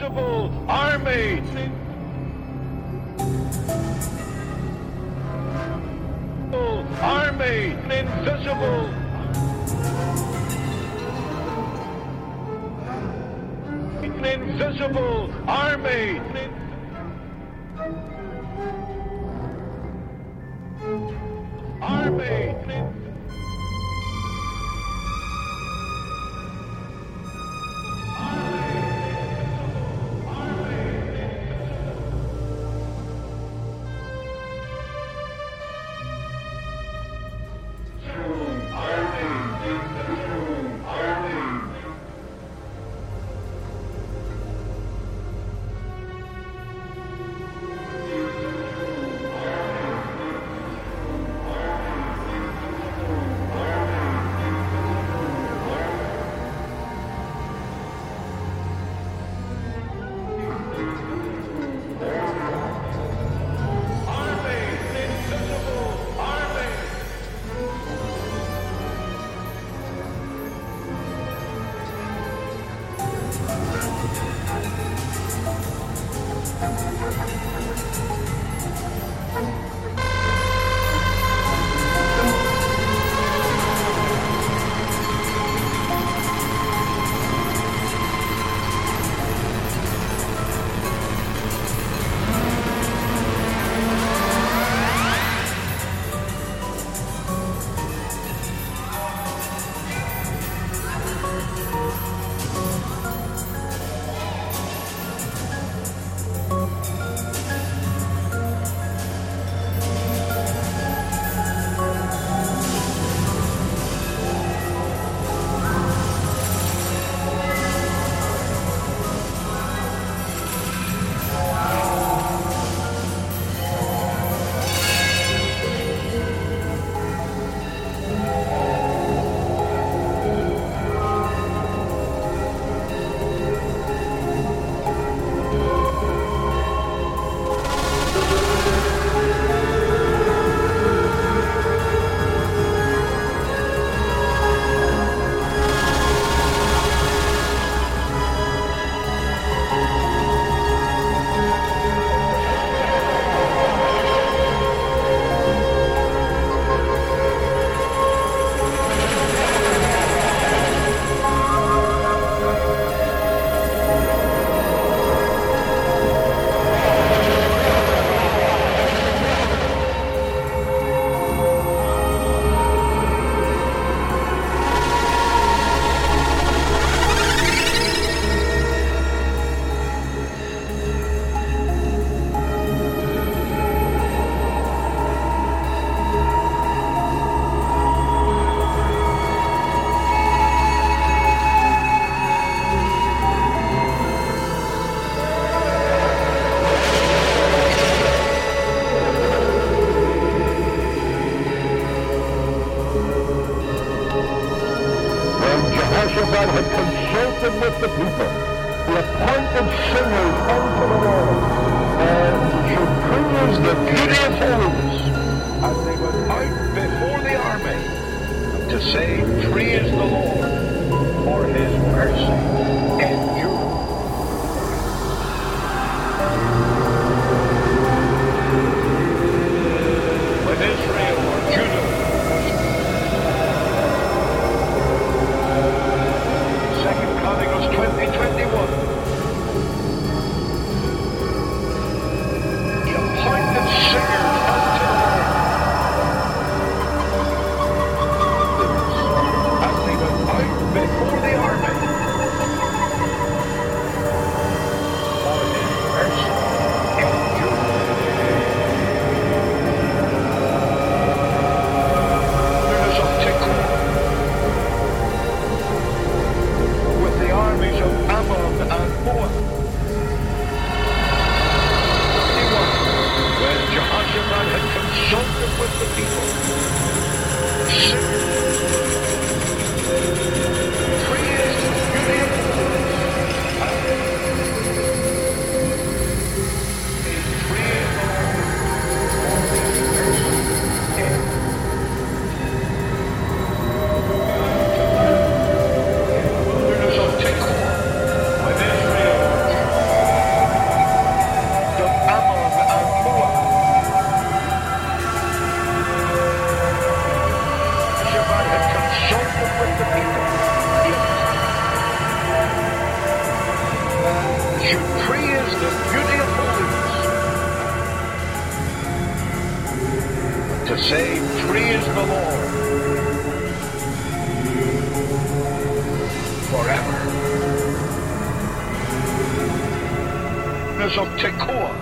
invincible army. Army, invisible. Invisible army. Army. Thank you. say, Free is the Lord for his mercy and you." Say, Free is the Lord. Forever. There's of Tekoa.